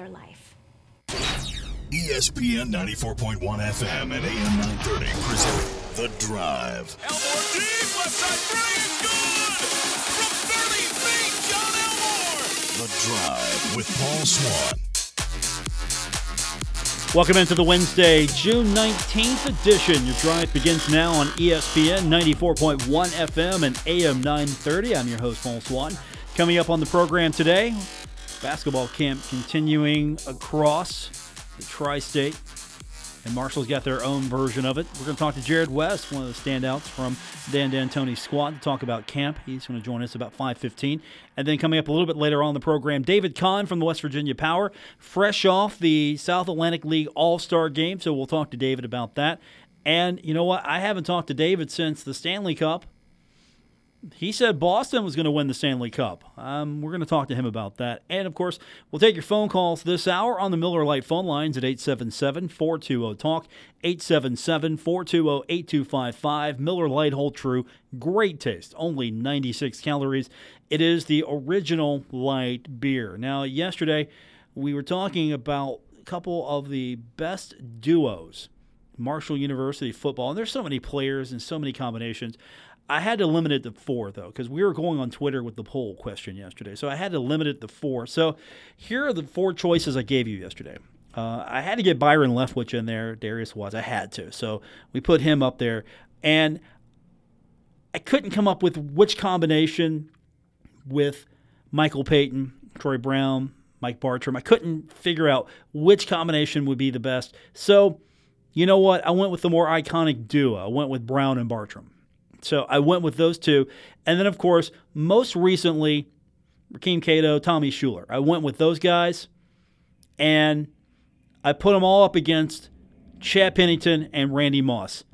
their life. ESPN 94.1 FM and AM 930 present The Drive. Elmore deep, left side three is good! From 30 feet, John Elmore! The Drive with Paul Swan. Welcome into the Wednesday, June 19th edition. Your drive begins now on ESPN 94.1 FM and AM 930. I'm your host, Paul Swan. Coming up on the program today, basketball camp continuing across the tri state. And Marshall's got their own version of it. We're going to talk to Jarrod West, one of the standouts from Dan D'Antoni's squad, to talk about camp. He's going to join us about 5.15. And then coming up a little bit later on the program, David Kahn from the West Virginia Power, fresh off the South Atlantic League All-Star game. So we'll talk to David about that. And you know what? I haven't talked to David since the Stanley Cup he said Boston was going to win the Stanley Cup. Um, we're going to talk to him about that. And of course, we'll take your phone calls this hour on the Miller Lite phone lines at 877 420 TALK, 877 420 8255. Miller Lite Hold True, great taste, only 96 calories. It is the original light beer. Now, yesterday, we were talking about a couple of the best duos. Marshall University football, and there's so many players and so many combinations. I had to limit it to four, though, because we were going on Twitter with the poll question yesterday. So I had to limit it to four. So here are the four choices I gave you yesterday. Uh, I had to get Byron Leftwich in there. Darius Watts. I had to. So we put him up there. And I couldn't come up with which combination with Michael Payton, Troy Brown, Mike Bartrum. I couldn't figure out which combination would be the best. So, you know what? I went with the more iconic duo. I went with Brown and Bartrum. So I went with those two. And then, of course, most recently, Rakeem Cato, Tommy Shuler. I went with those guys, and I put them all up against Chad Pennington and Randy Moss.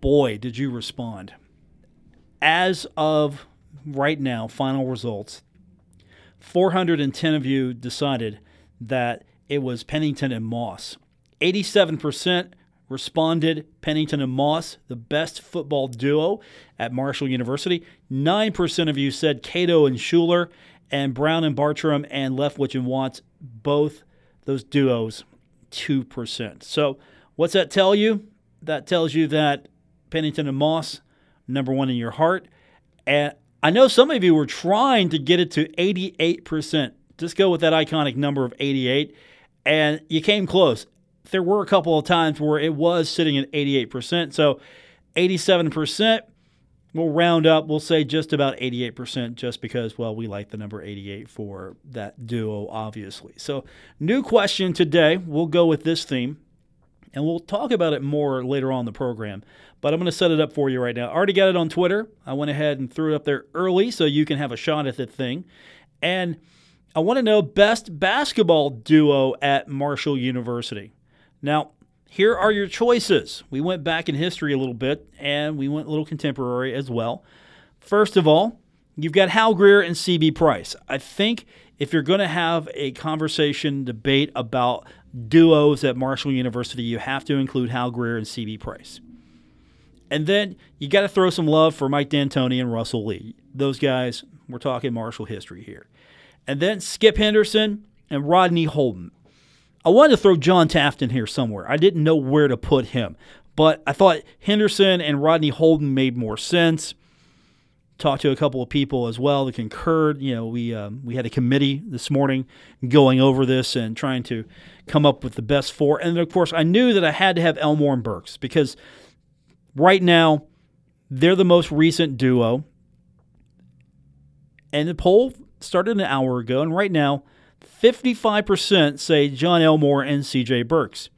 Boy, did you respond. As of right now, final results 410 of you decided that it was Pennington and Moss. 87% responded Pennington and Moss, the best football duo at Marshall University. 9% of you said Cato and Shuler, and Brown and Bartrum and Leftwich and Watts, both those duos, 2%. So, what's that tell you? That tells you that Pennington and Moss, number one in your heart. And I know some of you were trying to get it to 88%. Just go with that iconic number of 88. And you came close there were a couple of times where it was sitting at 88%. So 87%, we'll round up, we'll say just about 88%, just because, well, we like the number 88 for that duo, obviously. So, new question today. We'll go with this theme, and we'll talk about it more later on the program. But I'm going to set it up for you right now. I already got it on Twitter. I went ahead and threw it up there early so you can have a shot at the thing. And I want to know best basketball duo at Marshall University. Now, here are your choices. We went back in history a little bit and we went a little contemporary as well. First of all, you've got Hal Greer and CB Price. I think if you're going to have a conversation, debate about duos at Marshall University, you have to include Hal Greer and CB Price. And then you got to throw some love for Mike D'Antoni and Russell Lee. Those guys, we're talking Marshall history here. And then Skip Henderson and Rodney Holden. I wanted to throw John Taft in here somewhere. I didn't know where to put him, but I thought Henderson and Rodney Holden made more sense. Talked to a couple of people as well that concurred. You know, we um, we had a committee this morning going over this and trying to come up with the best four. And of course, I knew that I had to have Elmore and Burks because right now they're the most recent duo. And the poll started an hour ago, and right now 55% say John Elmore and CJ Burks.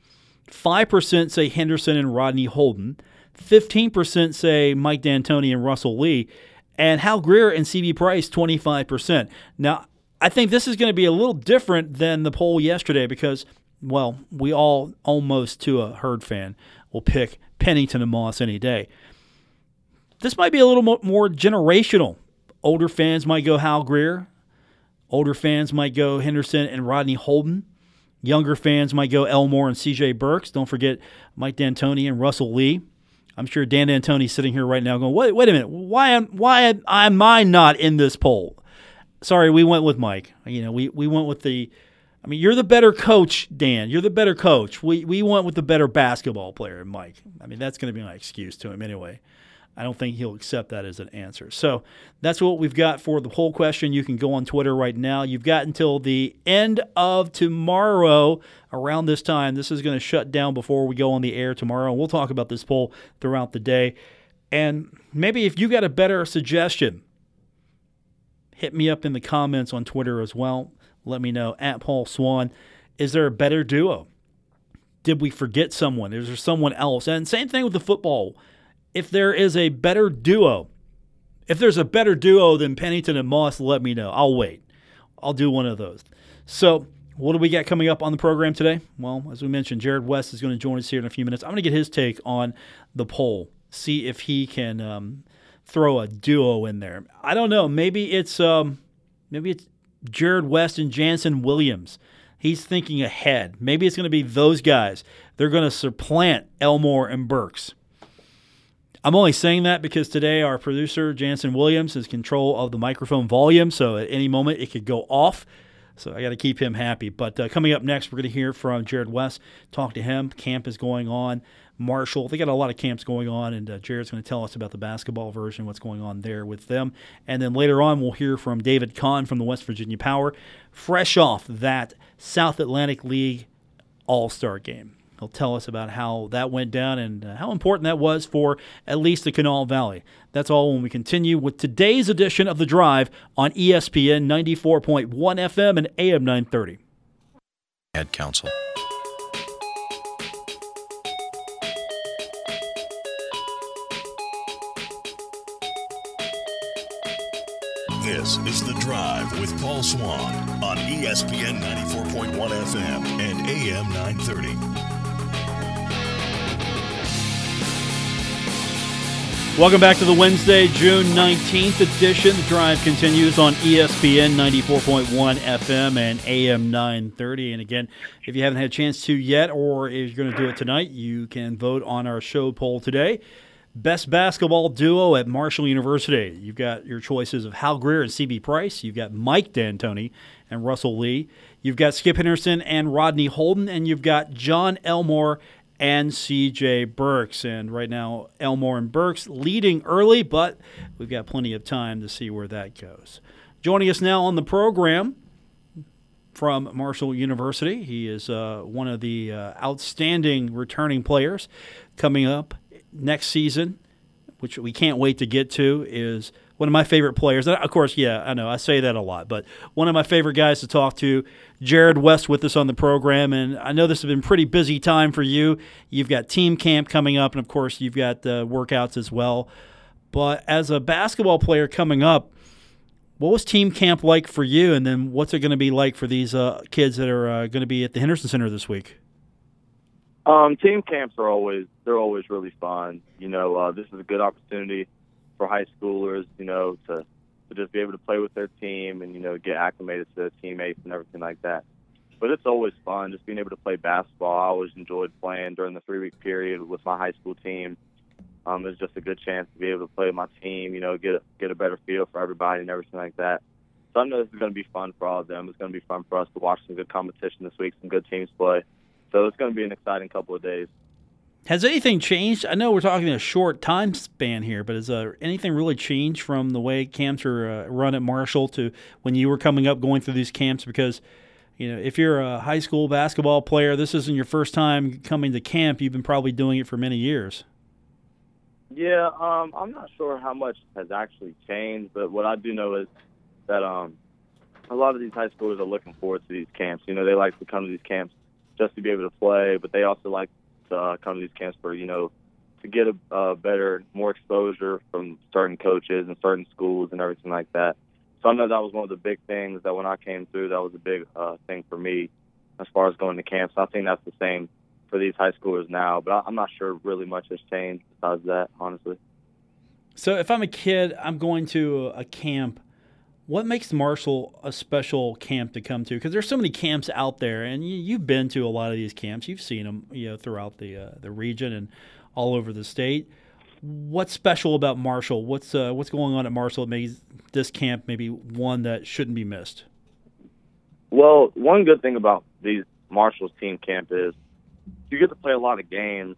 5% say Henderson and Rodney Holden. 15% say Mike D'Antoni and Russell Lee. And Hal Greer and CB Price, 25%. Now, I think this is going to be a little different than the poll yesterday because, well, we all, almost to a herd fan, will pick Pennington and Moss any day. This might be a little more generational. Older fans might go Hal Greer. Older fans might go Henderson and Rodney Holden. Younger fans might go Elmore and CJ Burks. Don't forget Mike D'Antoni and Russell Lee. I'm sure Dan D'Antoni's sitting here right now going, wait, wait a minute, why am why am I not in this poll? Sorry, we went with Mike. You know, we, we went with the I mean, you're the better coach, Dan. You're the better coach. We we went with the better basketball player, Mike. I mean, that's going to be my excuse to him anyway. I don't think he'll accept that as an answer. So that's what we've got for the poll question. You can go on Twitter right now. You've got until the end of tomorrow around this time. This is going to shut down before we go on the air tomorrow. And we'll talk about this poll throughout the day. And maybe if you got a better suggestion, hit me up in the comments on Twitter as well. Let me know at Paul Swan. Is there a better duo? Did we forget someone? Is there someone else? And same thing with the football. If there is a better duo, if there's a better duo than Pennington and Moss, let me know. I'll wait. I'll do one of those. So, what do we got coming up on the program today? Well, as we mentioned, Jarrod West is going to join us here in a few minutes. I'm going to get his take on the poll, see if he can um, throw a duo in there. I don't know. Maybe it's um, maybe it's Jarrod West and Jannson Williams. He's thinking ahead. Maybe it's going to be those guys. They're going to supplant Elmore and Burks. I'm only saying that because today our producer, Jannson Williams, has control of the microphone volume, so at any moment it could go off. So I got to keep him happy. But uh, coming up next, we're going to hear from Jarrod West, talk to him. Camp is going on. Marshall, they got a lot of camps going on, and uh, Jarrod's going to tell us about the basketball version, what's going on there with them. And then later on, we'll hear from David Kahn from the West Virginia Power, fresh off that South Atlantic League All Star game. He'll tell us about how that went down and uh, how important that was for at least the Kanawha Valley. That's all when we continue with today's edition of The Drive on ESPN 94.1 FM and AM 930. Head Council. This is The Drive with Paul Swan on ESPN 94.1 FM and AM 930. Welcome back to the Wednesday, June 19th edition. The drive continues on ESPN 94.1 FM and AM 930. And again, if you haven't had a chance to yet, or if you're going to do it tonight, you can vote on our show poll today. Best basketball duo at Marshall University. You've got your choices of Hal Greer and CB Price. You've got Mike D'Antoni and Russell Lee. You've got Skip Henderson and Rodney Holden. And you've got John Elmore and CJ Burks. And right now, Elmore and Burks leading early, but we've got plenty of time to see where that goes. Joining us now on the program from Marshall University, he is uh, one of the uh, outstanding returning players coming up next season, which we can't wait to get to, is one of my favorite players. And Of course, yeah, I know I say that a lot, but one of my favorite guys to talk to, Jarrod West, with us on the program. And I know this has been pretty busy time for you. You've got team camp coming up, and of course, you've got uh, workouts as well. But as a basketball player coming up, what was team camp like for you? And then what's it going to be like for these uh, kids that are uh, going to be at the Henderson Center this week? Um, team camps are always they're always really fun. You know, uh, this is a good opportunity for high schoolers, you know, to to just be able to play with their team and you know get acclimated to their teammates and everything like that. But it's always fun just being able to play basketball. I always enjoyed playing during the three week period with my high school team. Um, it's just a good chance to be able to play with my team, you know, get get a better feel for everybody and everything like that. So I know this is going to be fun for all of them. It's going to be fun for us to watch some good competition this week, some good teams play. So it's going to be an exciting couple of days. Has anything changed? I know we're talking a short time span here, but has uh, anything really changed from the way camps are uh, run at Marshall to when you were coming up going through these camps? Because you know, if you're a high school basketball player, this isn't your first time coming to camp. You've been probably doing it for many years. Yeah, um, I'm not sure how much has actually changed, but what I do know is that um, a lot of these high schoolers are looking forward to these camps. You know, they like to come to these camps just to be able to play, but they also like uh, come to these camps for you know to get a uh, better, more exposure from certain coaches and certain schools and everything like that. So I know that was one of the big things that when I came through, that was a big uh, thing for me as far as going to camps. I think that's the same for these high schoolers now, but I- I'm not sure really much has changed besides that, honestly. So if I'm a kid, I'm going to a camp. What makes Marshall a special camp to come to? Because there's so many camps out there, and you, you've been to a lot of these camps. You've seen them, you know, throughout the uh, the region and all over the state. What's special about Marshall? What's uh, what's going on at Marshall that makes this camp maybe one that shouldn't be missed? Well, one good thing about these Marshall's team camp is you get to play a lot of games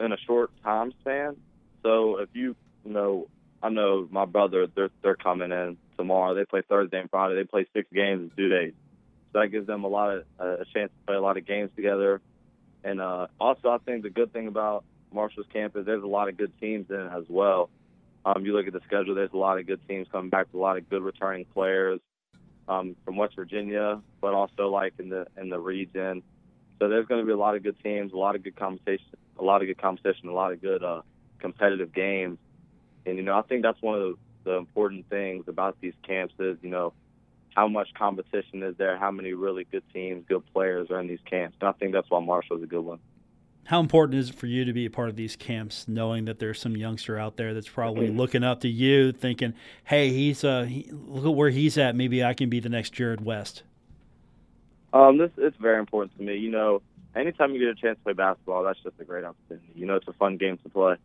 in a short time span. So if you, you know, I know my brother, they're they're coming in tomorrow. They play Thursday and Friday. They play six games in two days. So that gives them a lot of uh, a chance to play a lot of games together. And uh, also, I think the good thing about Marshall's camp is there's a lot of good teams in it as well. Um, you look at the schedule, there's a lot of good teams coming back, a lot of good returning players um, from West Virginia, but also like in the in the region. So there's going to be a lot of good teams, a lot of good competition, a lot of good competition, a lot of good uh, competitive games. And you know, I think that's one of the, the important things about these camps is you know how much competition is there, how many really good teams, good players are in these camps. And I think that's why Marshall's a good one. How important is it for you to be a part of these camps, knowing that there's some youngster out there that's probably Mm-hmm. looking up to you, thinking, "Hey, he's uh, he, look at where he's at. Maybe I can be the next Jarrod West." Um, this it's very important to me. You know, anytime you get a chance to play basketball, that's just a great opportunity. You know, it's a fun game to play.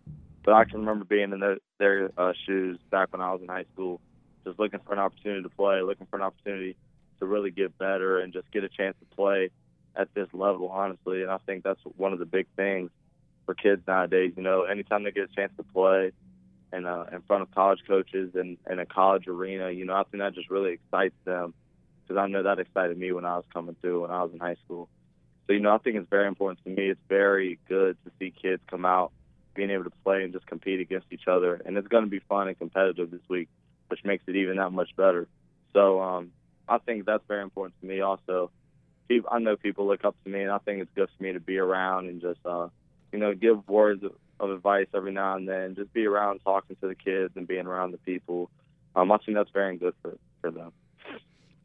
But I can remember being in their, their uh, shoes back when I was in high school, just looking for an opportunity to play, looking for an opportunity to really get better and just get a chance to play at this level, honestly. And I think that's one of the big things for kids nowadays. You know, anytime they get a chance to play and uh, in front of college coaches and in a college arena, you know, I think that just really excites them because I know that excited me when I was coming through when I was in high school. So, you know, I think it's very important to me. It's very good to see kids come out being able to play and just compete against each other. And it's going to be fun and competitive this week, which makes it even that much better. So um, I think that's very important to me also. I know people look up to me, and I think it's good for me to be around and just, uh, you know, give words of, advice every now and then. Just be around talking to the kids and being around the people. Um, I think that's very good for, for them.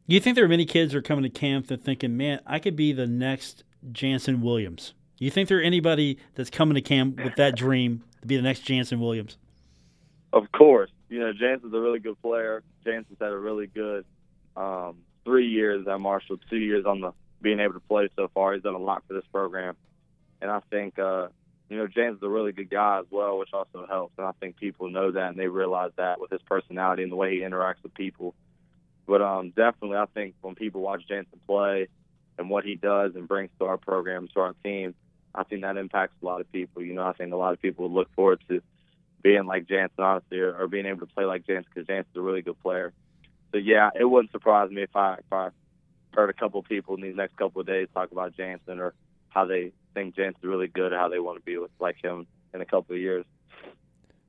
Do you think there are many kids that are coming to camp that thinking, "Man, I could be the next Jannson Williams." You think there anybody that's coming to camp with that dream to be the next Jannson Williams? Of course, you know Jannson's a really good player. Jannson's had a really good um, three years at Marshall, two years on the being able to play so far. He's done a lot for this program, and I think uh, you know Jannson's a really good guy as well, which also helps. And I think people know that and they realize that with his personality and the way he interacts with people. But um, definitely, I think when people watch Jannson play and what he does and brings to our program, to our team, I think that impacts a lot of people. You know, I think a lot of people would look forward to being like Jannson, honestly, or, or being able to play like Jannson because Jannson's a really good player. So yeah, it wouldn't surprise me if I if I heard a couple of people in these next couple of days talk about Jannson or how they think Jannson's really good, or how they want to be with like him in a couple of years.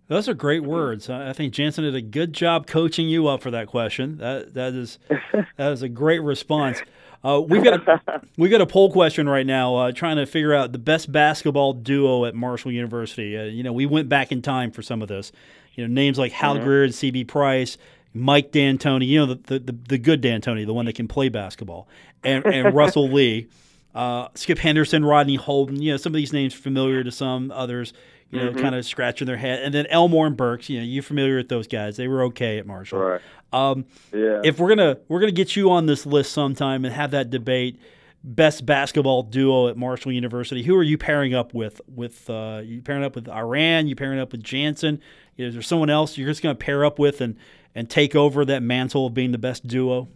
Those are great words. I I think Jannson did a good job coaching you up for that question. That that is that is a great response. Uh, we've got a, we've got a poll question right now, uh, trying to figure out the best basketball duo at Marshall University. Uh, you know, we went back in time for some of this. You know, names like Hal Greer and CB Price, Mike D'Antoni. You know, the, the the good D'Antoni, the one that can play basketball, and and Russell Lee, uh, Skip Henderson, Rodney Holden. You know, some of these names familiar to some others. You know, kind of scratching their head, and then Elmore and Burks. You know, you familiar with those guys? They were okay at Marshall. Right. Um, Yeah. if we're gonna we're gonna get you on this list sometime and have that debate, best basketball duo at Marshall University. Who are you pairing up with? With uh, you pairing up with Iran? You pairing up with Jannson? Is there someone else you're just gonna pair up with and and take over that mantle of being the best duo?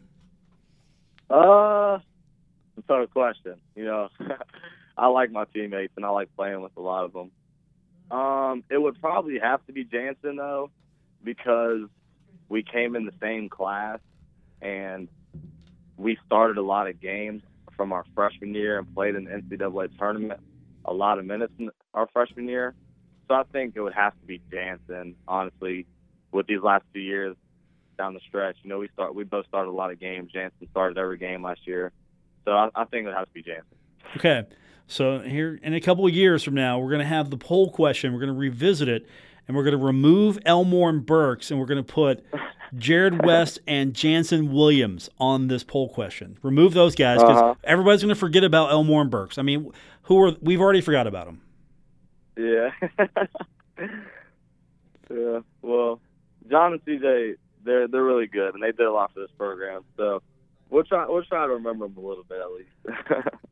Uh, it's a question. You know, I like my teammates and I like playing with a lot of them. Um, it would probably have to be Jannson though, because we came in the same class and we started a lot of games from our freshman year and played in the NCAA tournament a lot of minutes in our freshman year. So I think it would have to be Jannson, honestly, with these last two years down the stretch. You know, we start we both started a lot of games. Jannson started every game last year. So I, I think it has to be Jannson. Okay. So here in a couple of years from now, we're going to have the poll question. We're going to revisit it, and we're going to remove Elmore and Burks, and we're going to put Jarrod West and Jannson Williams on this poll question. Remove those guys because Uh-huh. everybody's going to forget about Elmore and Burks. I mean, who are we've already forgot about them. Yeah. yeah. Well, John and CJ, they're they're really good, and they did a lot for this program. So we'll try we'll try to remember them a little bit at least.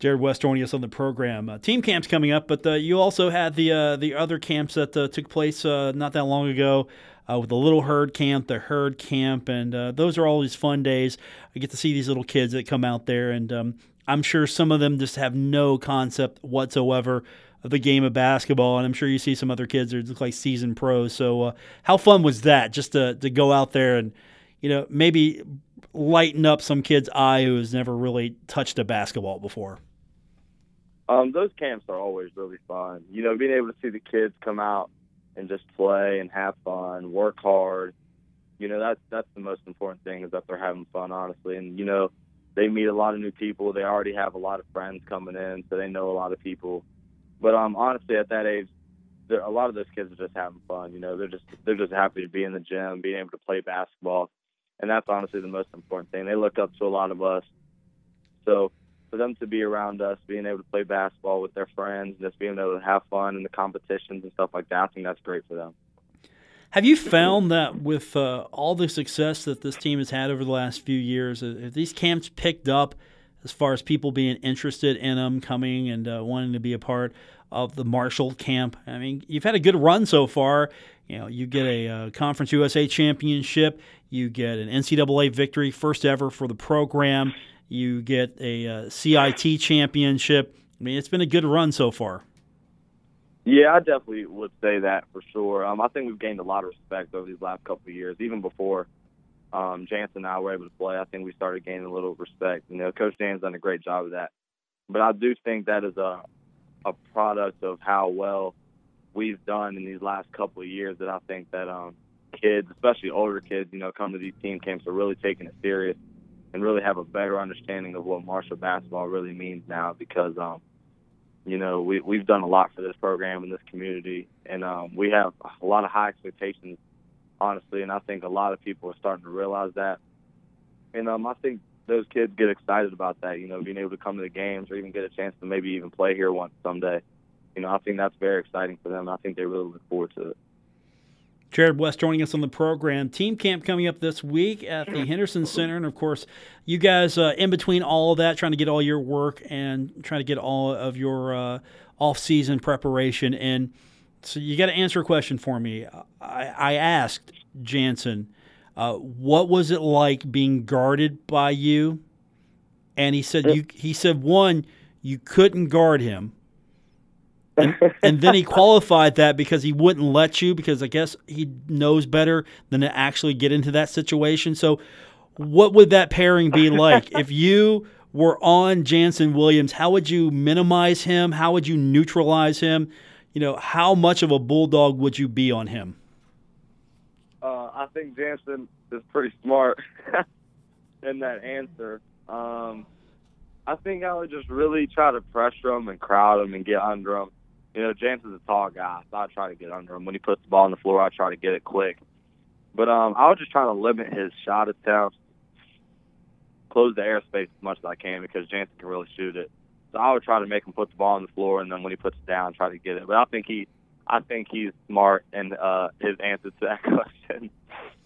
Jarrod West joining us on the program. Uh, team camps coming up, but uh, you also had the uh, the other camps that uh, took place uh, not that long ago uh, with the Little Herd Camp, the Herd Camp, and those are always fun days. I get to see these little kids that come out there, and um, I'm sure some of them just have no concept whatsoever of the game of basketball, and I'm sure you see some other kids that look like seasoned pros. So, how fun was that just to to go out there and you know maybe lighten up some kid's eye who has never really touched a basketball before? Um, those camps are always really fun. You know, being able to see the kids come out and just play and have fun, work hard. You know, that's that's the most important thing is that they're having fun, honestly. And you know, they meet a lot of new people. They already have a lot of friends coming in, so they know a lot of people. But um, honestly, at that age, a lot of those kids are just having fun. You know, they're just they're just happy to be in the gym, being able to play basketball and that's honestly the most important thing. They look up to a lot of us, so for them to be around us, being able to play basketball with their friends, just being able to have fun in the competitions and stuff like that, I think that's great for them. Have you found that with uh, all the success that this team has had over the last few years, have these camps picked up as far as people being interested in them, coming and uh, wanting to be a part of the Marshall camp? I mean, you've had a good run so far. You know, you get a uh, Conference USA championship, you get an NCAA victory, first ever for the program, you get a uh, CIT championship. I mean, it's been a good run so far. Yeah, I definitely would say that for sure. Um, I think we've gained a lot of respect over these last couple of years, even before um, Jannson and I were able to play. I think we started gaining a little respect. You know, Coach Dan's done a great job of that. But I do think that is a a product of how well we've done in these last couple of years that I think that um, kids, especially older kids, you know, come to these team camps are really taking it serious and really have a better understanding of what Marshall basketball really means now because, um, you know, we, we've done a lot for this program and this community, and um, we have a lot of high expectations, honestly, and I think a lot of people are starting to realize that. And um, I think those kids get excited about that, you know, being able to come to the games or even get a chance to maybe even play here once someday you know, I think that's very exciting for them. I think they really look forward to it. Jarrod West joining us on the program. Team camp coming up this week at the Henderson Center. And of course, you guys uh, in between all of that, trying to get all your work and trying to get all of your uh, off season preparation. And so you got to answer a question for me. I, I asked Jannson, uh, what was it like being guarded by you? And he said, you, he said, one, you couldn't guard him and, and, then he qualified that because he wouldn't let you because I guess he knows better than to actually get into that situation. So, what would that pairing be like if you were on Jannson Williams? How would you minimize him? How would you neutralize him? You know, how much of a bulldog would you be on him? Uh, I think Jannson is pretty smart in that answer. Um, I think I would just really try to pressure him and crowd him and get under him you know, James is a tall guy, so I try to get under him. When he puts the ball on the floor, I try to get it quick. But um, I was just trying to limit his shot attempts, close the airspace as much as I can because Jannson can really shoot it. So I would try to make him put the ball on the floor, and then when he puts it down, try to get it. But I think he, I think he's smart in uh, his answer to that question.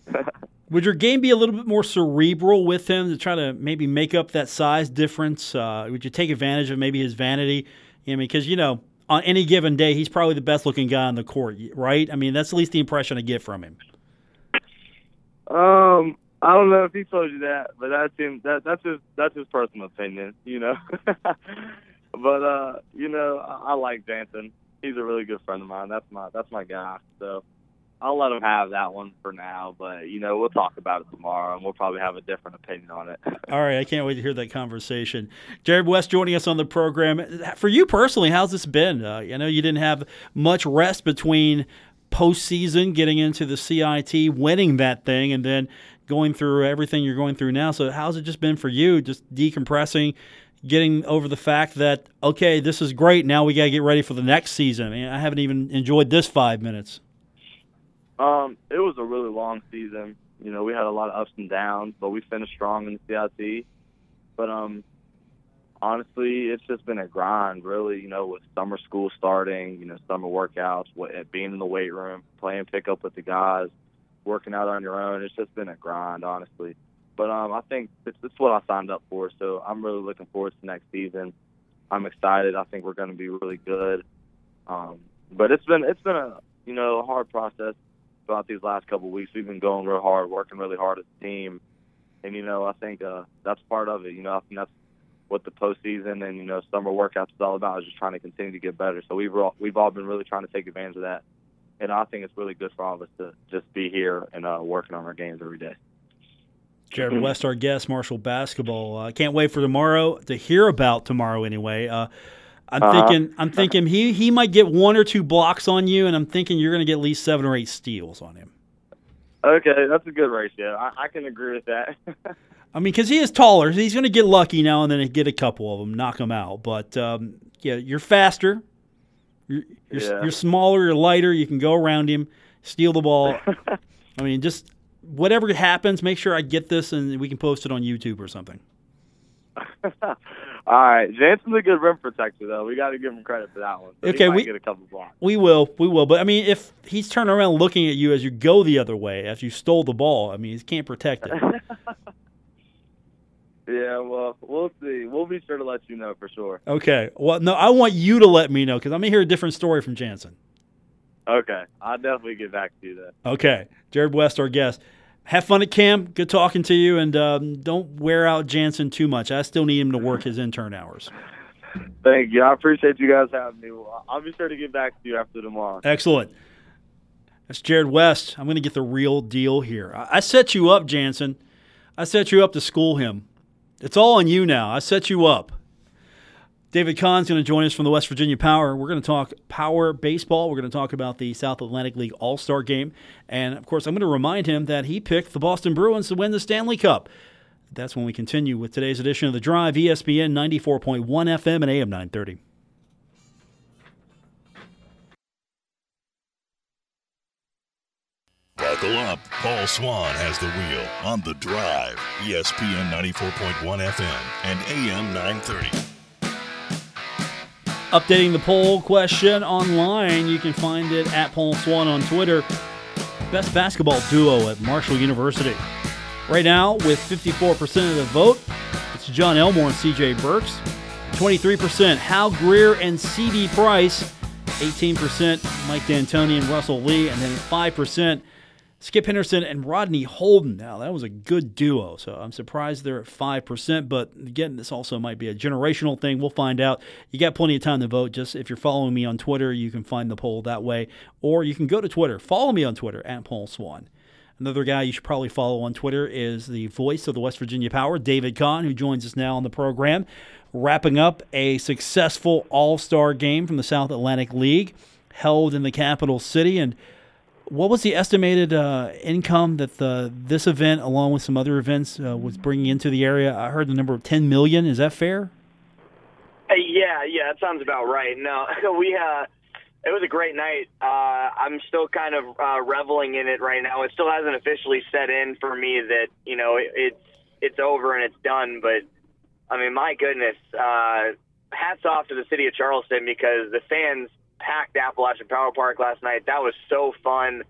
Would your game be a little bit more cerebral with him to try to maybe make up that size difference? Uh, would you take advantage of maybe his vanity? I mean, because you know on any given day, he's probably the best looking guy on the court, right? I mean, that's at least the impression I get from him. Um, I don't know if he told you that, but that's him. That that's his that's his personal opinion, you know. but uh, you know, I, I like Jannson. He's a really good friend of mine. That's my that's my guy. So I'll let him have that one for now, but you know we'll talk about it tomorrow, and we'll probably have a different opinion on it. All right, I can't wait to hear that conversation. Jarrod West joining us on the program. For you personally, how's this been? Uh, know you didn't have much rest between postseason, getting into the CIT, winning that thing, and then going through everything you're going through now. So how's it just been for you? Just decompressing. Getting over the fact that okay, this is great. Now we got to get ready for the next season. I, mean, I haven't even enjoyed this five minutes. Um, it was a really long season. You know, we had a lot of ups and downs, but we finished strong in the CIT. But um, honestly, it's just been a grind, really. You know, with summer school starting, you know, summer workouts, being in the weight room, playing pickup with the guys, working out on your own. It's just been a grind, honestly. But um, I think it's, it's what I signed up for, so I'm really looking forward to next season. I'm excited. I think we're going to be really good. Um, but it's been it's been a you know a hard process throughout these last couple of weeks. We've been going real hard, working really hard as a team, and you know I think uh, that's part of it. You know I think that's what the postseason and you know summer workouts is all about is just trying to continue to get better. So we've all, we've all been really trying to take advantage of that, and I think it's really good for all of us to just be here and uh, working on our games every day. Jarrod West, our guest, Marshall basketball. I uh, can't wait for tomorrow to hear about tomorrow. Anyway, uh, I'm Uh-huh. thinking I'm thinking he he might get one or two blocks on you, and I'm thinking you're going to get at least seven or eight steals on him. Okay, that's a good ratio. I, I can agree with that. I mean, because he is taller, he's going to get lucky now and then and get a couple of them, knock them out. But um, yeah, you're faster. You're you're, Yeah. you're smaller. You're lighter. You can go around him, steal the ball. I mean, just whatever happens, make sure I get this and we can post it on YouTube or something. all right, Jannson's a good rim protector though. We got to give him credit for that one. So Okay, we- get a couple blocks. We will, we will. But I mean, if he's turning around looking at you as you go the other way, as you stole the ball, I mean, he can't protect it. Yeah, well, we'll see. We'll be sure to let you know for sure. Okay. Well, no, I want you to let me know because I'm gonna hear a different story from Jannson. Okay, I'll definitely get back to you then. Okay, Jarrod West, our guest. Have fun at camp. Good talking to you, and um, don't wear out Jannson too much. I still need him to work his intern hours. Thank you. I appreciate you guys having me. I'll be sure to get back to you after tomorrow. Excellent. That's Jarrod West. I'm going to get the real deal here. I, I set you up, Jannson. I set you up to school him. It's all on you now. I set you up. David Kahn's going to join us from the West Virginia Power. We're going to talk power baseball. We're going to talk about the South Atlantic League All Star game. And of course, I'm going to remind him that he picked the Boston Bruins to win the Stanley Cup. That's when we continue with today's edition of The Drive, ESPN 94.1 FM and AM 930. Buckle up. Paul Swan has the wheel on the drive. ESPN 94.1 FM and AM 930. Updating the poll question online. You can find it at Paul Swan on Twitter. Best basketball duo at Marshall University. Right now, with 54% of the vote, it's John Elmore and CJ Burks. 23% Hal Greer and CB Price. 18% Mike D'Antoni and Russell Lee. And then 5% Skip Henderson and Rodney Holden. Now, that was a good duo, so I'm surprised they're at 5%. But again, this also might be a generational thing. We'll find out. You got plenty of time to vote. Just if you're following me on Twitter, you can find the poll that way. Or you can go to Twitter. Follow me on Twitter at Paul Swan. Another guy you should probably follow on Twitter is the voice of the West Virginia Power, David Kahn, who joins us now on the program, wrapping up a successful All Star game from the South Atlantic League held in the capital city. And what was the estimated uh, income that the this event, along with some other events, uh, was bringing into the area? I heard the number of 10 million. Is that fair? Uh, yeah, yeah, that sounds about right. No, we uh, it was a great night. Uh, I'm still kind of uh, reveling in it right now. It still hasn't officially set in for me that you know it, it's it's over and it's done. But I mean, my goodness, uh, hats off to the city of Charleston because the fans packed Appalachian Power Park last night. That was so fun.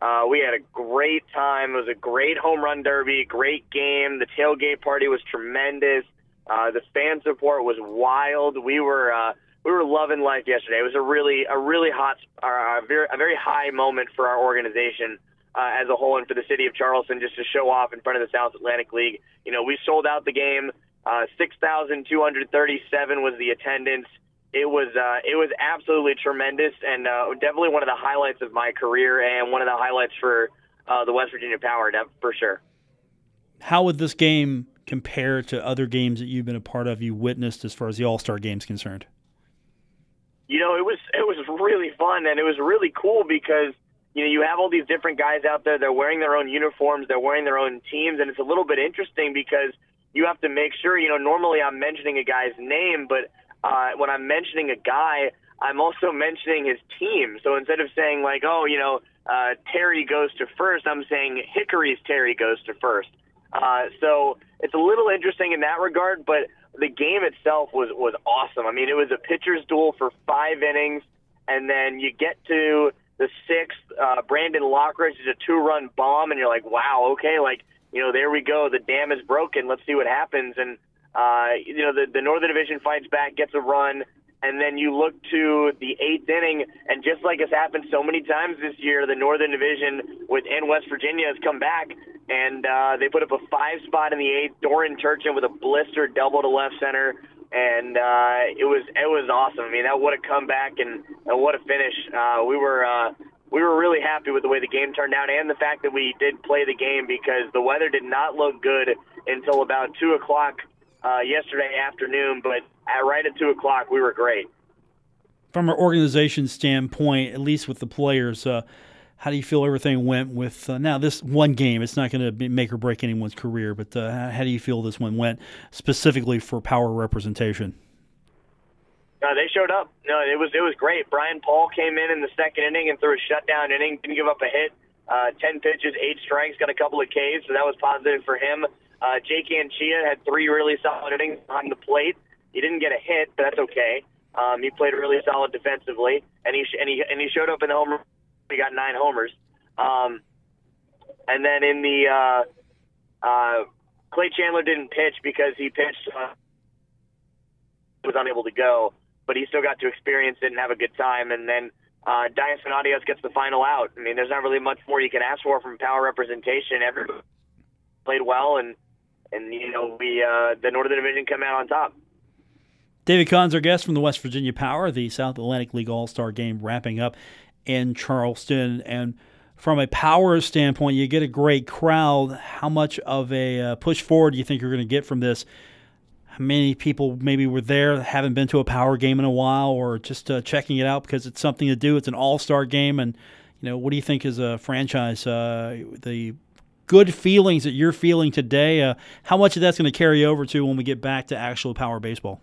Uh, we had a great time. It was a great home run derby, great game. The tailgate party was tremendous. Uh, the fan support was wild. We were uh, we were loving life yesterday. It was a really a really hot, uh, a very a very high moment for our organization uh, as a whole, and for the city of Charleston just to show off in front of the South Atlantic League. You know, we sold out the game. Uh, Six thousand two hundred thirty-seven was the attendance. It was uh, it was absolutely tremendous, and uh, definitely one of the highlights of my career, and one of the highlights for uh, the West Virginia Power, for sure. How would this game compare to other games that you've been a part of, you witnessed as far as the All Star game's concerned? you know, it was it was really fun and it was really cool because you know you have all these different guys out there. They're wearing their own uniforms. They're wearing their own teams, and it's a little bit interesting because you have to make sure. You know, normally I'm mentioning a guy's name, but uh, when I'm mentioning a guy, I'm also mentioning his team. So instead of saying like, oh, you know, uh, Terry goes to first, I'm saying Hickory's Terry goes to first. Uh, so it's a little interesting in that regard, but the game itself was was awesome. I mean, it was a pitcher's duel for five innings, and then you get to the sixth. Uh, Brandon Lockridge is a two-run bomb, and you're like, wow, okay, like you know, there we go. The dam is broken. Let's see what happens. And uh, you know, the, the Northern Division fights back, gets a run, and then you look to the eighth inning, and just like has happened so many times this year, the Northern Division within West Virginia has come back, and uh, they put up a five spot in the eighth. Doran Turchin with a blister double to left center, and uh, it was it was awesome. I mean, that what a comeback and, and what a finish. Uh, we were. Uh, we were really happy with the way the game turned out and the fact that we did play the game because the weather did not look good until about two o'clock uh, yesterday afternoon. But at, right at two o'clock, we were great. From an organization standpoint, at least with the players, uh, how do you feel everything went with uh, now this one game? It's not going to make or break anyone's career, but uh, how do you feel this one went specifically for power representation? No, they showed up. No, it was it was great. Brian Paul came in in the second inning and threw a shutdown inning. Didn't give up a hit. Uh, Ten pitches, eight strikes, got a couple of Ks, so that was positive for him. Uh, Jake Anchia had three really solid innings behind the plate. He didn't get a hit, but that's okay. Um, he played really solid defensively, and he sh- and he and he showed up in the home. He got nine homers. Um, and then in the uh, uh, Clay Chandler didn't pitch because he pitched uh, was unable to go but he still got to experience it and have a good time. And then uh, Fanadios gets the final out. I mean, there's not really much more you can ask for from power representation. Everybody played well, and and you know we uh, the Northern Division come out on top. David Kahn's our guest from the West Virginia Power, the South Atlantic League All Star Game wrapping up in Charleston, and from a power standpoint, you get a great crowd. How much of a uh, push forward do you think you're going to get from this? many people maybe were there, haven't been to a power game in a while, or just uh, checking it out because it's something to do. It's an all star game. And, you know, what do you think as a franchise? Uh, the good feelings that you're feeling today, uh, how much of that's going to carry over to when we get back to actual power baseball?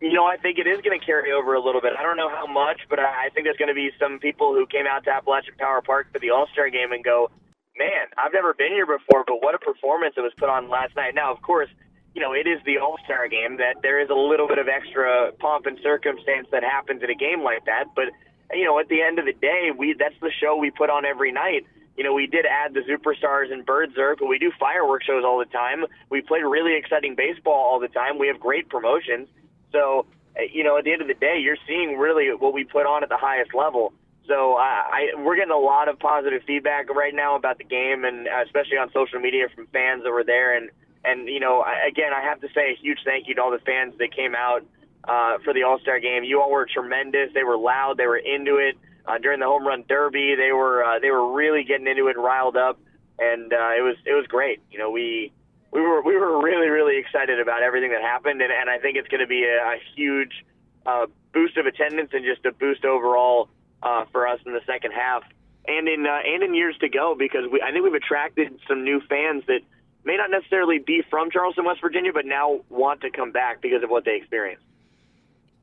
You know, I think it is going to carry over a little bit. I don't know how much, but I think there's going to be some people who came out to Appalachian Power Park for the All Star game and go, man, I've never been here before, but what a performance it was put on last night. Now, of course, you know, it is the All Star game that there is a little bit of extra pomp and circumstance that happens in a game like that. But you know, at the end of the day, we that's the show we put on every night. You know, we did add the superstars and Bird but we do fireworks shows all the time. We play really exciting baseball all the time. We have great promotions. So, eh, you know, at the end of the day, you're seeing really what we put on at the highest level. So I, I we're getting a lot of positive feedback right now about the game, and especially on social media from fans that were there. And and you know, again, I have to say a huge thank you to all the fans that came out uh, for the All Star game. You all were tremendous. They were loud. They were into it uh, during the home run derby. They were uh, they were really getting into it riled up, and uh, it was it was great. You know, we we were we were really really excited about everything that happened, and, and I think it's going to be a, a huge uh, boost of attendance and just a boost overall uh, for us in the second half and in uh, and in years to go because we I think we've attracted some new fans that may not necessarily be from Charleston, West Virginia, but now want to come back because of what they experienced.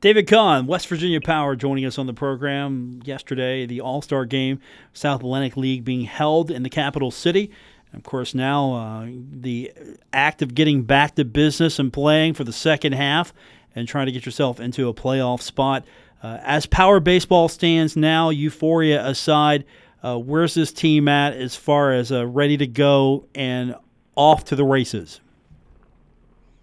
David Kahn, West Virginia Power, joining us on the program yesterday. The All Star Game, South Atlantic League, being held in the capital city. Of course, now uh, the act of getting back to business and playing for the second half and trying to get yourself into a playoff spot. Uh, as Power Baseball stands now, euphoria aside, uh, where's this team at as far as uh, ready to go and off to the races.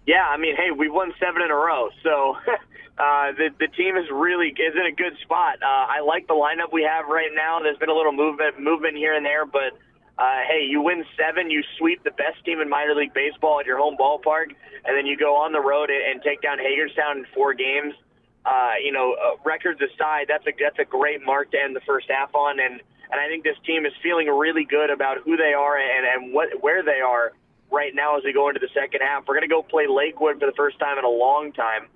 Yeah, I mean, hey, we won seven in a row, so uh, the the team is really is in a good spot. Uh, I like the lineup we have right now. There's been a little movement movement here and there, but uh, hey, you win seven, you sweep the best team in minor league baseball at your home ballpark, and then you go on the road and, and take down Hagerstown in four games. Uh, you know, uh, records aside, that's a that's a great mark to end the first half on, and and I think this team is feeling really good about who they are and and what where they are right now as we go into the second half. We're to go play Lakewood for the first time in a long time,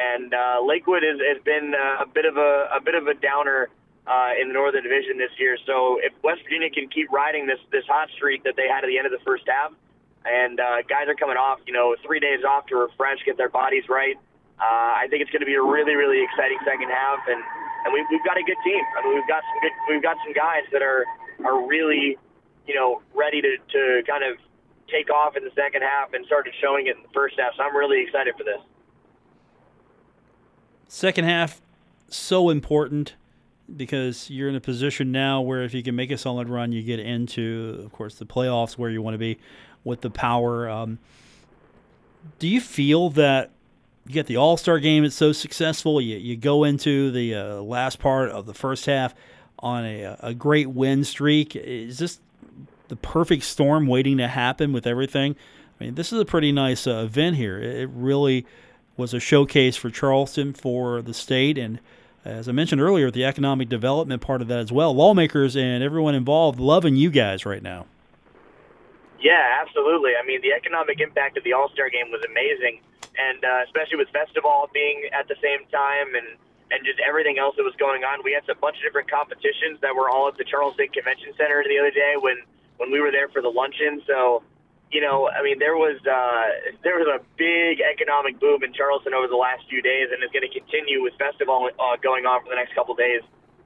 and uh, Lakewood has, has been uh, a bit of a, a bit of a downer uh, in the Northern Division this year. So if West Virginia can keep riding this this hot streak that they had at the end of the first half, and uh, guys are coming off, you know, three days off to refresh, get their bodies right. Uh, I think it's going to be a really, really exciting second half, and and we, we've got a good team. I mean, we've got some good, we've got some guys that are are really, you know, ready to to kind of take off in the second half and started showing it in the first half. So I'm really excited for this. Second half, so important because you're in a position now where if you can make a solid run, you get into, of course, the playoffs where you want to be with the power. Um, do you feel that you get the All Star game? It's so successful. You you go into the uh, last part of the first half on a a great win streak. Is this the perfect storm waiting to happen with everything? I mean, this is a pretty nice uh, event here. It really was a showcase for Charleston, for the state, and as I mentioned earlier, the economic development part of that as well. Lawmakers and everyone involved loving you guys right now. Yeah, absolutely. I mean, the economic impact of the All Star game was amazing, and uh, especially with Festival being at the same time and and just everything else that was going on. We had a bunch of different competitions that were all at the Charleston Convention Center the other day when when we were there for the luncheon. So, you know, I mean, there was uh, there was a big economic boom in Charleston over the last few days, and it's going to continue with Festival uh, going on for the next couple days.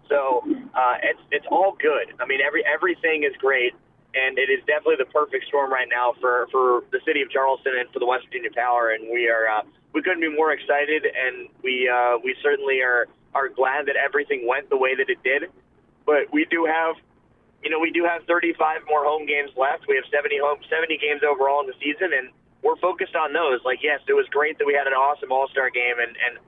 So uh, it's it's all good. I mean, every everything is great and it is definitely the perfect storm right now for for the city of Charleston and for the West Virginia Power. And we are uh, we couldn't be more excited, and we uh, we certainly are are glad that everything went the way that it did. But we do have, you know, we do have 35 more home games left. We have 70 home 70 games overall in the season, and we're focused on those. Like, yes, it was great that we had an awesome All Star game, and and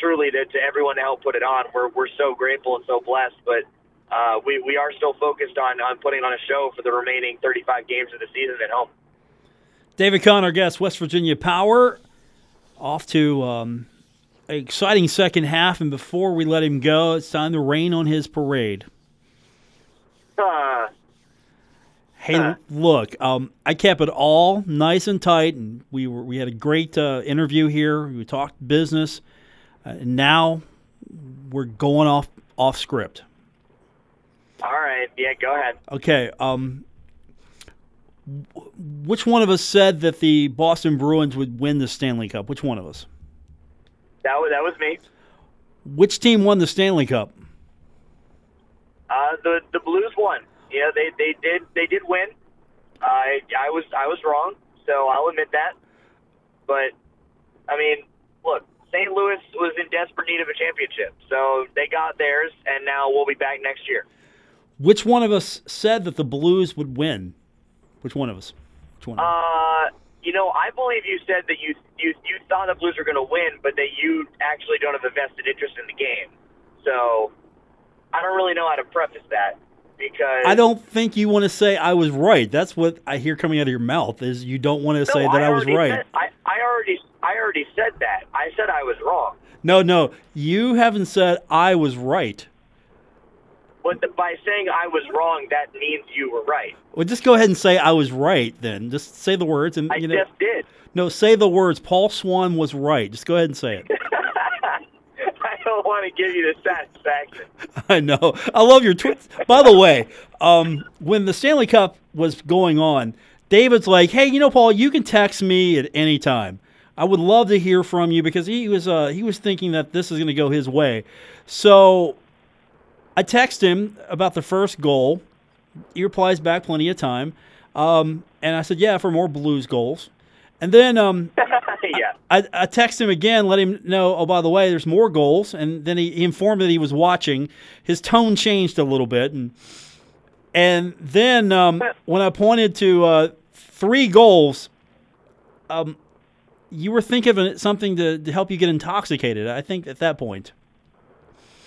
truly to, to everyone to help put it on. We're we're so grateful and so blessed, but uh, we, we are still focused on, on putting on a show for the remaining 35 games of the season at home. David Kahn, our guest, West Virginia Power, off to um, exciting second half. And before we let him go, it's time to rain on his parade. Uh, Hey, look, um, I kept it all nice and tight, and we were we had a great uh, interview here. We talked business, uh, and now we're going off off script. all right. Yeah, go ahead. Okay. Um, which one of us said that the Boston Bruins would win the Stanley Cup? Which one of us? That was, that was me. Which team won the Stanley Cup? Uh, the the Blues won. Yeah, they they did they did win. I I was I was wrong, so I'll admit that. But I mean, look, St. Louis was in desperate need of a championship, so they got theirs, and now we'll be back next year. Which one of us said that the Blues would win? Which one of us? Which one? of us? Uh, you know, I believe you said that you you you thought the Blues were going to win, but that you actually don't have a vested interest in the game. So I don't really know how to preface that because I don't think you want to say I was right. That's what I hear coming out of your mouth. Is you don't want to No, say that I, was right. Said, I, I already I already said that. I said I was wrong. No, no, you haven't said I was right. But the, by saying I was wrong, that means you were right. Well, just go ahead and say I was right. Then just say the words and I you know. just did. No, say the words. Paul Swan was right. Just go ahead and say it. I don't want to give you the satisfaction. I know. I love your tweets. By the way, um, when the Stanley Cup was going on, David's like, "Hey, you know, Paul, you can text me at any time. I would love to hear from you because he was uh, he was thinking that this is going to go his way." So I text him about the first goal. He replies back plenty of time, um, and I said, "Yeah, for more Blues goals." And then um, yeah. I, I text him again, let him know, oh, by the way, there's more goals. And then he, he informed me that he was watching. His tone changed a little bit. And and then um, when I pointed to uh, three goals, um, you were thinking of something to, to help you get intoxicated, I think, at that point.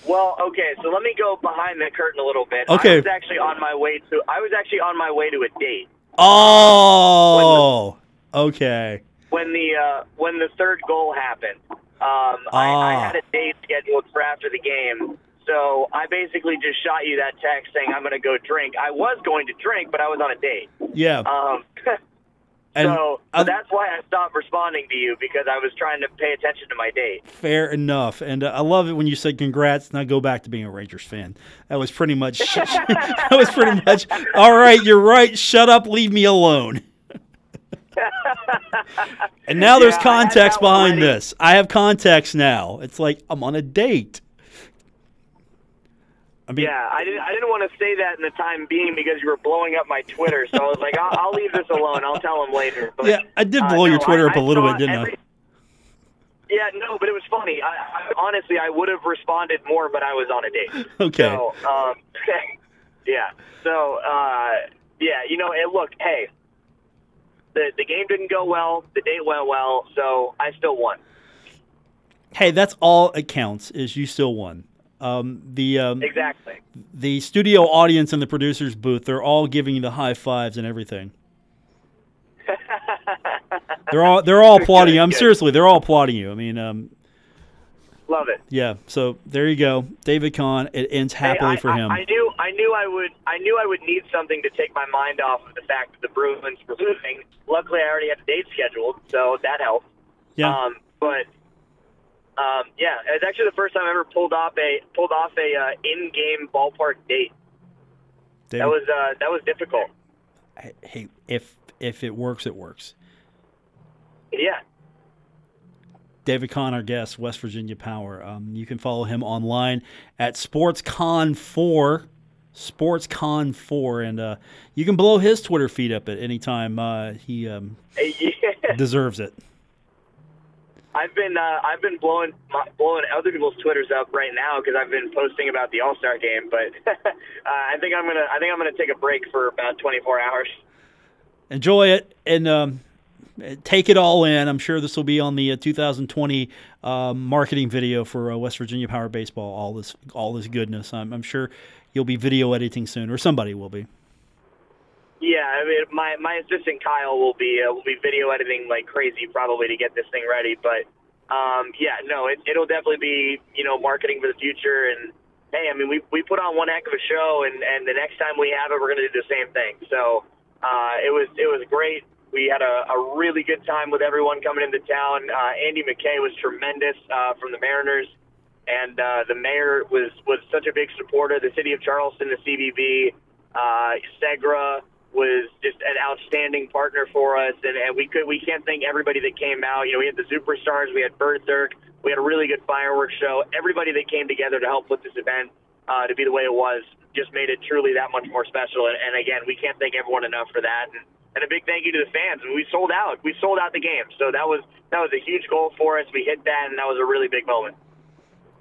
Well, okay, so let me go behind the curtain a little bit. Okay. I was actually on my way to I was actually on my way to a date Oh, okay. when the uh, when the third goal happened. Um, I, Ah. I had a date scheduled for after the game, so I basically just shot you that text saying I'm going to go drink. I was going to drink, but I was on a date. Yeah. Um, and so that's why I stopped responding to you because I was trying to pay attention to my date. Fair enough, and uh, I love it when you said congrats. Now go back to being a Rangers fan. That was pretty much. that was pretty much. All right, you're right. Shut up. Leave me alone. and now there's Yeah, had context behind this. I have context now. It's like I'm on a date. I mean, Yeah, I didn't. I didn't want to say that in the time being because you were blowing up my Twitter. So I was like, I'll, I'll leave this alone. I'll tell him later. But, Yeah, I did uh, blow your no, Twitter I- up a little bit, didn't I? Yeah, no, but it was funny. I, I, honestly, I would have responded more, but I was on a date. Okay. So, um, yeah. So, uh, yeah, you know, and look, hey, the the game didn't go well. The date went well, so I still won. Hey, that's all it counts. Is you still won. Um, the um, Exactly. the studio audience and the producers booth, they're all giving you the high fives and everything. they're all they're all applauding you. I'm seriously, they're all applauding you. I mean, um, Love it. yeah. So there you go, David Kahn. It ends happily Hey, I, for him. I, I knew I knew I would I knew I would need something to take my mind off of the fact that the Bruins were losing. Luckily, I already had the date scheduled, so that helped. yeah. Um, but um, yeah, it's actually the first time I ever pulled off a pulled off a uh, in-game ballpark date. David, That was uh, that was difficult. hey, if if it works, it works. Yeah. David Kahn, our guest, West Virginia Power. Um, you can follow him online at SportsCon4, SportsCon4, and uh, you can blow his Twitter feed up at any time. Uh, he um, Yeah. deserves it. I've been uh, I've been blowing my, blowing other people's twitters up right now because I've been posting about the All Star game. But uh, I think I'm gonna I think I'm gonna take a break for about 24 hours. Enjoy it and um, take it all in. I'm sure this will be on the uh, 2020 uh, marketing video for uh, West Virginia Power Baseball. All this all this goodness. I'm, I'm sure you'll be video editing soon, or somebody will be. Yeah, I mean, my my assistant Kyle will be uh, will be video editing like crazy probably to get this thing ready. But um, yeah, no, it, it'll definitely be you know marketing for the future. And hey, I mean, we we put on one heck of a show, and and the next time we have it, we're gonna do the same thing. So uh, it was it was great. We had a, a really good time with everyone coming into town. Uh, Andy McKay was tremendous uh, from the Mariners, and uh, the mayor was was such a big supporter. The city of Charleston, the CVB, uh, Segra was just an outstanding partner for us, and, and we could we can't thank everybody that came out. You know, we had the superstars, we had Berserk, we had a really good fireworks show. Everybody that came together to help put this event uh, to be the way it was just made it truly that much more special. And, and again, we can't thank everyone enough for that. And, and a big thank you to the fans. We sold out. We sold out the game, so that was that was a huge goal for us. We hit that, and that was a really big moment.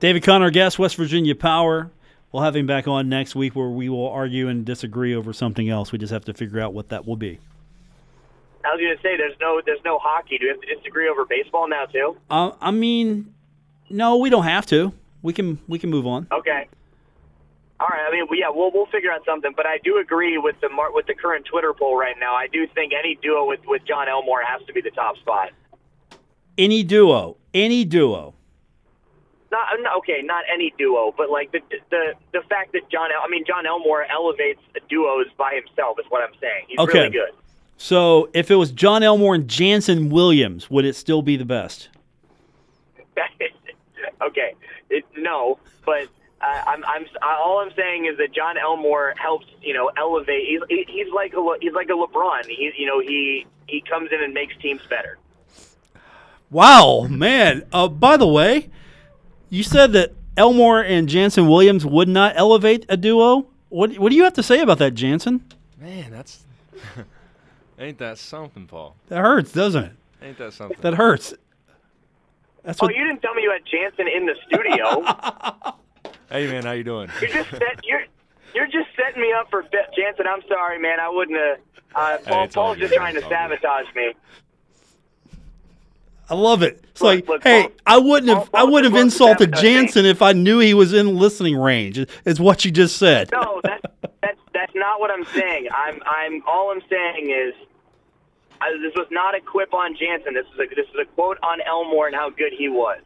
David Kahn, guest, West Virginia Power. We'll have him back on next week where we will argue and disagree over something else. We just have to figure out what that will be. I was going to say, there's no there's no hockey. Do we have to disagree over baseball now too? Uh, I mean, no, we don't have to. We can we can move on. Okay. All right. I mean, yeah, we'll we'll figure out something. But I do agree with the mar- with the current Twitter poll right now. I do think any duo with with John Elmore has to be the top spot. Any duo, any duo. Not uh, no, okay, not any duo, but like the the the fact that John, El- I mean, John Elmore elevates duos by himself is what I'm saying. He's Okay. really good. So if it was John Elmore and Jannson Williams, would it still be the best? okay, it, no, but uh, I'm I'm all I'm saying is that John Elmore helps you know elevate. He's he's like a he's like a LeBron. He you know he he comes in and makes teams better. Wow, man. Uh, by the way, you said that Elmore and Jannson Williams would not elevate a duo. What what do you have to say about that, Jannson? Man, that's ain't that something, Paul? That hurts, doesn't it? Ain't that something? That hurts. That's Oh, what. you didn't tell me you had Jannson in the studio. hey, man, how you doing? you're just set, you're you're just setting me up for fit. Jannson. I'm sorry, man. I wouldn't have. Uh, Paul, it's all Paul's just trying to It's all good. sabotage me. I love it. It's Look, like, look, hey, Paul- I wouldn't have, Paul- I wouldn't have insulted Jannson if I knew he was in listening range. Is what you just said. No, that's that's that's not what I'm saying. I'm I'm all I'm saying is. I, this was not a quip on Jannson. This is a this is a quote on Elmore and how good he was.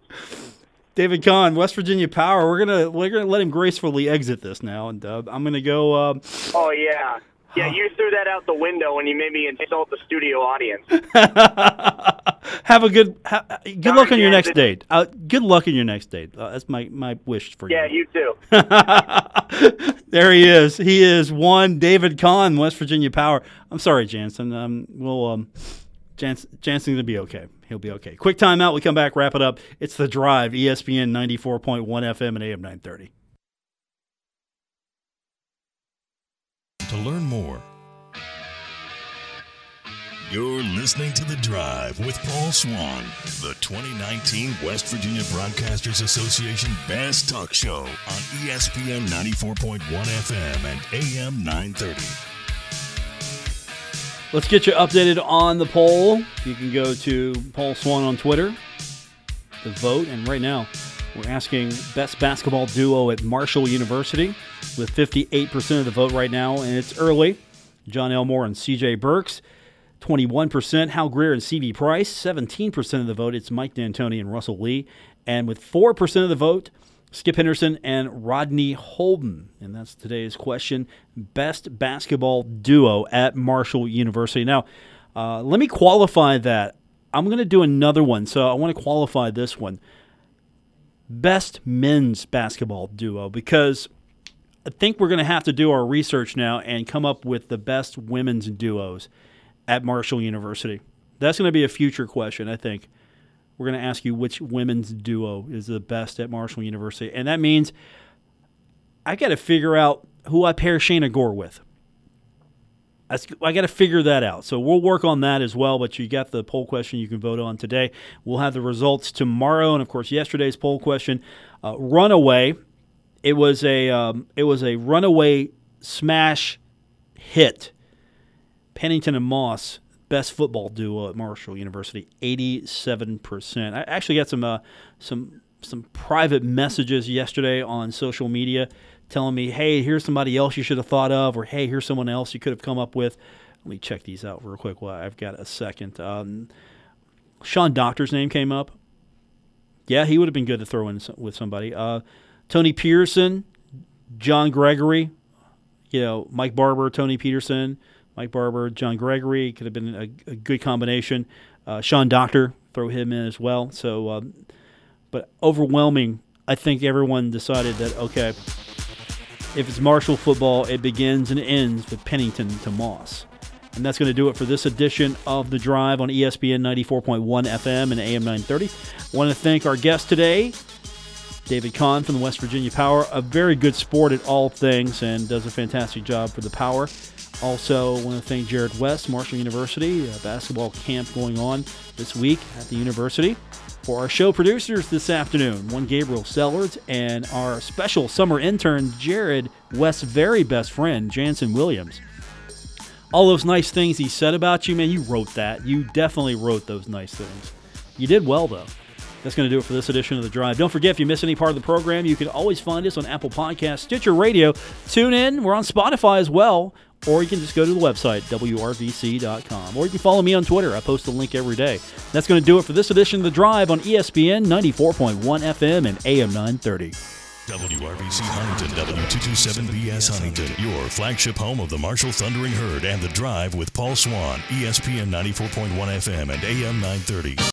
David Kahn, West Virginia Power. We're gonna we're gonna let him gracefully exit this now, and uh, I'm gonna go. Um, Oh yeah, yeah. You threw that out the window when you made me insult the studio audience. have a good ha, good Darn luck on your next date. Uh, good luck on your next date. Uh, that's my my wish for you. Yeah, you. you too. there he is. He is one David Kahn, West Virginia Power. I'm sorry, Jannson. Um, we'll um, Jans- Jannson's gonna be okay. He'll be okay. Quick timeout. We come back, wrap it up. It's the Drive, ESPN 94.1 FM and AM 930. To learn more, you're listening to The Drive with Paul Swan, the 2019 West Virginia Broadcasters Association Best Talk Show on ESPN 94.1 FM and AM 930. Let's get you updated on the poll. You can go to Paul Swan on Twitter to vote. And right now, we're asking best basketball duo at Marshall University with 58% of the vote right now. And it's early. John Elmore and CJ Burks. 21%. Hal Greer and CB Price. 17% of the vote. It's Mike D'Antoni and Russell Lee. And with 4% of the vote, Skip Henderson and Rodney Holden. And that's today's question Best basketball duo at Marshall University. Now, uh, let me qualify that. I'm going to do another one, so I want to qualify this one. Best men's basketball duo because I think we're going to have to do our research now and come up with the best women's duos at Marshall University. That's going to be a future question, I think. We're going to ask you which women's duo is the best at Marshall University. And that means I got to figure out who I pair Shayna Gore with. I got to figure that out. So we'll work on that as well. But you got the poll question you can vote on today. We'll have the results tomorrow, and of course yesterday's poll question, uh, runaway. It was a um, it was a runaway smash hit. Pennington and Moss best football duo at Marshall University, 87%. I actually got some uh, some some private messages yesterday on social media telling me, "Hey, here's somebody else you should have thought of," or "Hey, here's someone else you could have come up with." Let me check these out real quick while I've got a second. Um, Sean Doctor's name came up. Yeah, he would have been good to throw in with somebody. Uh, Tony Pearson, John Gregory, you know, Mike Barber, Tony Peterson. Mike Barber, John Gregory could have been a, a good combination. Uh, Sean Doctor, throw him in as well. So, um, but overwhelming, I think everyone decided that okay, if it's Marshall football, it begins and ends with Pennington to Moss. And that's going to do it for this edition of The Drive on ESPN 94.1 FM and AM 930. I want to thank our guest today, David Kahn from the West Virginia Power, a very good sport at all things and does a fantastic job for the Power. Also, want to thank Jarrod West, Marshall University, basketball camp going on this week at the university. For our show producers this afternoon, one Gabriel Sellards and our special summer intern, Jarrod West's very best friend, Jannson Williams. All those nice things he said about you, man, you wrote that. You definitely wrote those nice things. You did well, though. That's going to do it for this edition of The Drive. Don't forget, if you miss any part of the program, you can always find us on Apple Podcasts, Stitcher Radio, tune in. We're on Spotify as well or you can just go to the website, WRVC.com. Or you can follow me on Twitter. I post a link every day. That's going to do it for this edition of The Drive on ESPN 94.1 FM and AM 930. WRVC Huntington, W227BS Huntington, your flagship home of the Marshall Thundering Herd and The Drive with Paul Swan, ESPN 94.1 FM and AM 930.